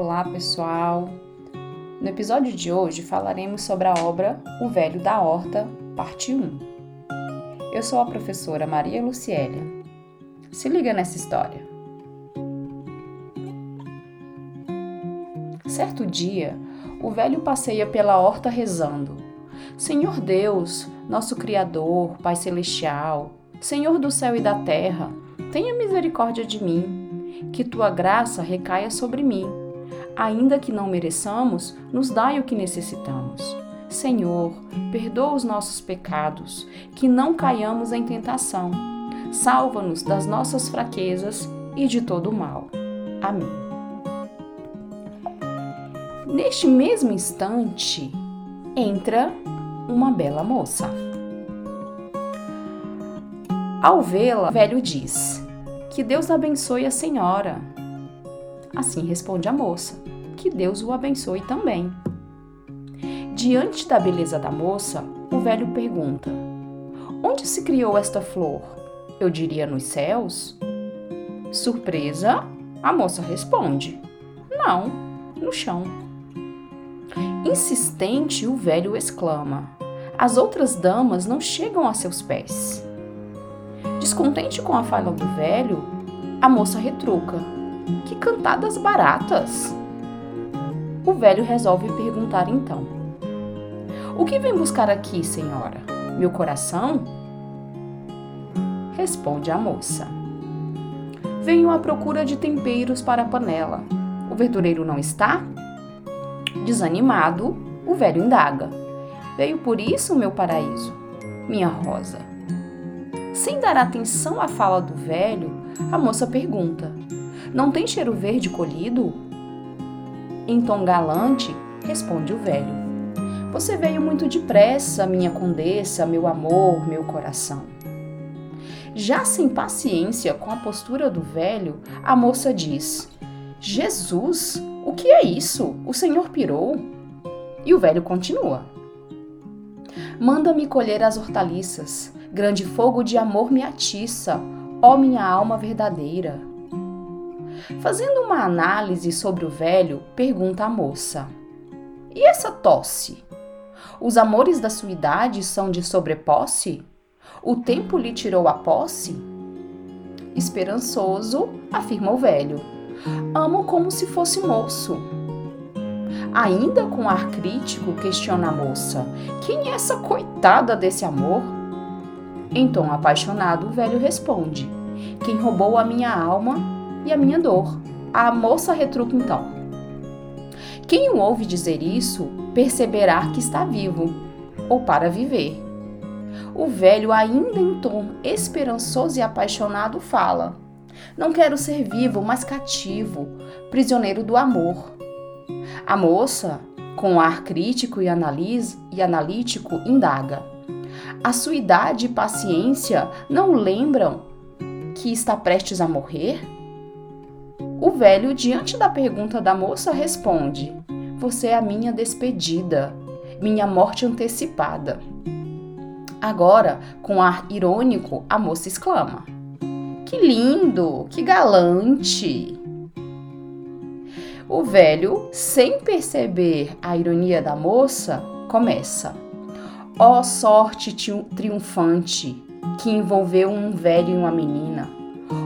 Olá, pessoal! No episódio de hoje falaremos sobre a obra O Velho da Horta, parte 1. Eu sou a professora Maria Lucélia. Se liga nessa história. Certo dia, o velho passeia pela horta rezando: Senhor Deus, nosso Criador, Pai Celestial, Senhor do céu e da terra, tenha misericórdia de mim, que tua graça recaia sobre mim ainda que não mereçamos, nos dai o que necessitamos. Senhor, perdoa os nossos pecados, que não caiamos em tentação. Salva-nos das nossas fraquezas e de todo o mal. Amém. Neste mesmo instante, entra uma bela moça. Ao vê-la, o velho diz: Que Deus abençoe a senhora. Assim responde a moça: Que Deus o abençoe também. Diante da beleza da moça, o velho pergunta: Onde se criou esta flor? Eu diria nos céus? Surpresa, a moça responde: Não, no chão. Insistente, o velho exclama: As outras damas não chegam a seus pés. Descontente com a fala do velho, a moça retruca: que cantadas baratas! O velho resolve perguntar então: O que vem buscar aqui, senhora? Meu coração? Responde a moça: Venho à procura de temperos para a panela. O verdureiro não está? Desanimado, o velho indaga: Veio por isso, meu paraíso, minha rosa. Sem dar atenção à fala do velho, a moça pergunta: não tem cheiro verde colhido? Em tom galante, responde o velho. Você veio muito depressa, minha condessa, meu amor, meu coração. Já sem paciência com a postura do velho, a moça diz: Jesus, o que é isso? O senhor pirou? E o velho continua: Manda-me colher as hortaliças, grande fogo de amor me atiça, ó minha alma verdadeira. Fazendo uma análise sobre o velho, pergunta a moça: E essa tosse? Os amores da sua idade são de sobreposse? O tempo lhe tirou a posse? Esperançoso, afirma o velho: Amo como se fosse moço. Ainda com ar crítico, questiona a moça: Quem é essa coitada desse amor? Em tom apaixonado, o velho responde: Quem roubou a minha alma e a minha dor. A moça retruca então. Quem o ouve dizer isso perceberá que está vivo, ou para viver. O velho, ainda em tom esperançoso e apaixonado, fala: Não quero ser vivo, mas cativo, prisioneiro do amor. A moça, com ar crítico e, analis, e analítico, indaga: A sua idade e paciência não lembram que está prestes a morrer? O velho, diante da pergunta da moça, responde: Você é a minha despedida, minha morte antecipada. Agora, com ar irônico, a moça exclama: Que lindo, que galante! O velho, sem perceber a ironia da moça, começa: Ó oh, sorte triunfante que envolveu um velho e uma menina.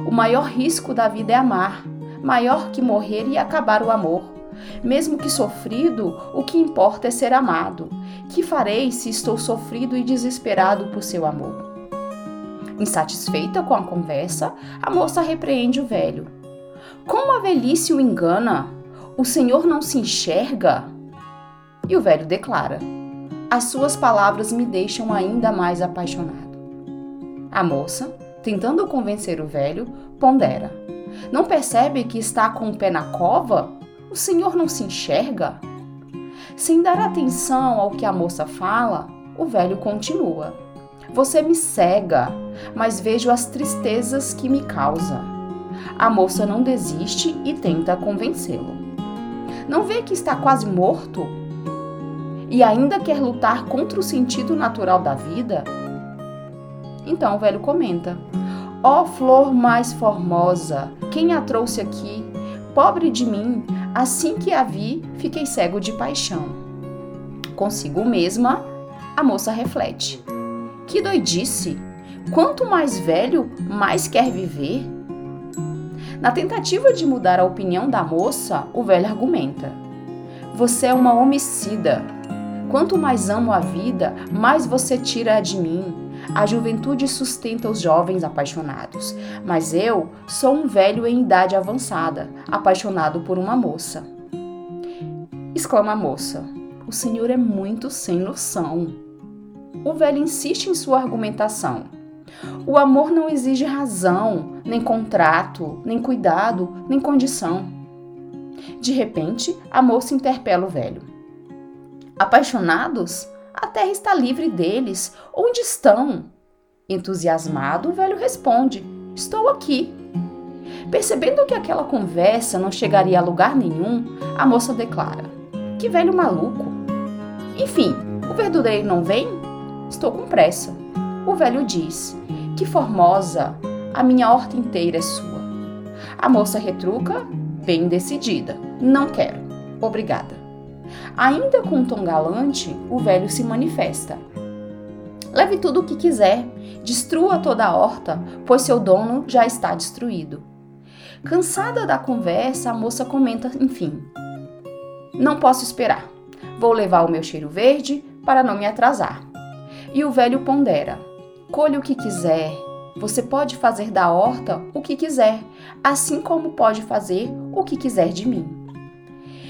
O maior risco da vida é amar maior que morrer e acabar o amor. Mesmo que sofrido, o que importa é ser amado. Que farei se estou sofrido e desesperado por seu amor? Insatisfeita com a conversa, a moça repreende o velho. Como a velhice o engana? O senhor não se enxerga? E o velho declara: As suas palavras me deixam ainda mais apaixonado. A moça, tentando convencer o velho, pondera: não percebe que está com o pé na cova? O senhor não se enxerga? Sem dar atenção ao que a moça fala, o velho continua. Você me cega, mas vejo as tristezas que me causa. A moça não desiste e tenta convencê-lo. Não vê que está quase morto? E ainda quer lutar contra o sentido natural da vida? Então o velho comenta: Ó flor mais formosa, quem a trouxe aqui? Pobre de mim, assim que a vi, fiquei cego de paixão. Consigo mesma, a moça reflete. Que doidice! Quanto mais velho, mais quer viver? Na tentativa de mudar a opinião da moça, o velho argumenta: Você é uma homicida. Quanto mais amo a vida, mais você tira de mim. A juventude sustenta os jovens apaixonados, mas eu sou um velho em idade avançada, apaixonado por uma moça. Exclama a moça: O senhor é muito sem noção. O velho insiste em sua argumentação. O amor não exige razão, nem contrato, nem cuidado, nem condição. De repente, a moça interpela o velho. Apaixonados? A terra está livre deles. Onde estão? Entusiasmado, o velho responde: Estou aqui. Percebendo que aquela conversa não chegaria a lugar nenhum, a moça declara: Que velho maluco! Enfim, o verdureiro não vem? Estou com pressa. O velho diz: Que formosa! A minha horta inteira é sua. A moça retruca, bem decidida: Não quero. Obrigada. Ainda com um tom galante, o velho se manifesta. Leve tudo o que quiser, destrua toda a horta, pois seu dono já está destruído. Cansada da conversa, a moça comenta, enfim: Não posso esperar. Vou levar o meu cheiro verde para não me atrasar. E o velho pondera: Colhe o que quiser. Você pode fazer da horta o que quiser, assim como pode fazer o que quiser de mim.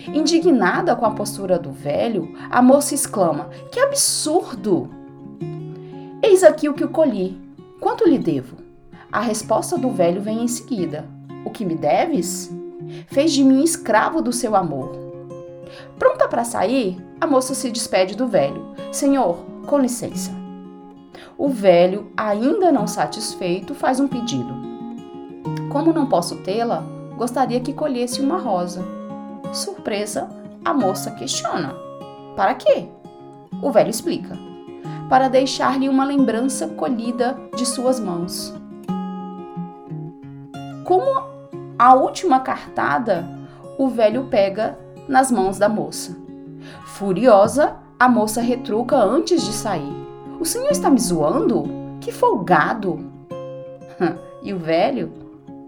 Indignada com a postura do velho, a moça exclama: Que absurdo! Eis aqui o que colhi. Quanto lhe devo? A resposta do velho vem em seguida: O que me deves? Fez de mim escravo do seu amor. Pronta para sair, a moça se despede do velho: Senhor, com licença. O velho, ainda não satisfeito, faz um pedido. Como não posso tê-la, gostaria que colhesse uma rosa. Surpresa, a moça questiona: Para quê? O velho explica: Para deixar-lhe uma lembrança colhida de suas mãos. Como a última cartada, o velho pega nas mãos da moça. Furiosa, a moça retruca antes de sair: O senhor está me zoando? Que folgado! e o velho,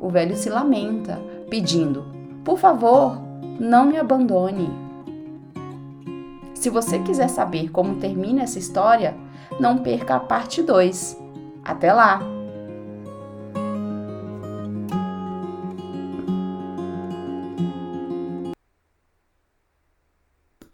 o velho se lamenta, pedindo: Por favor, não me abandone. Se você quiser saber como termina essa história, não perca a parte 2. Até lá!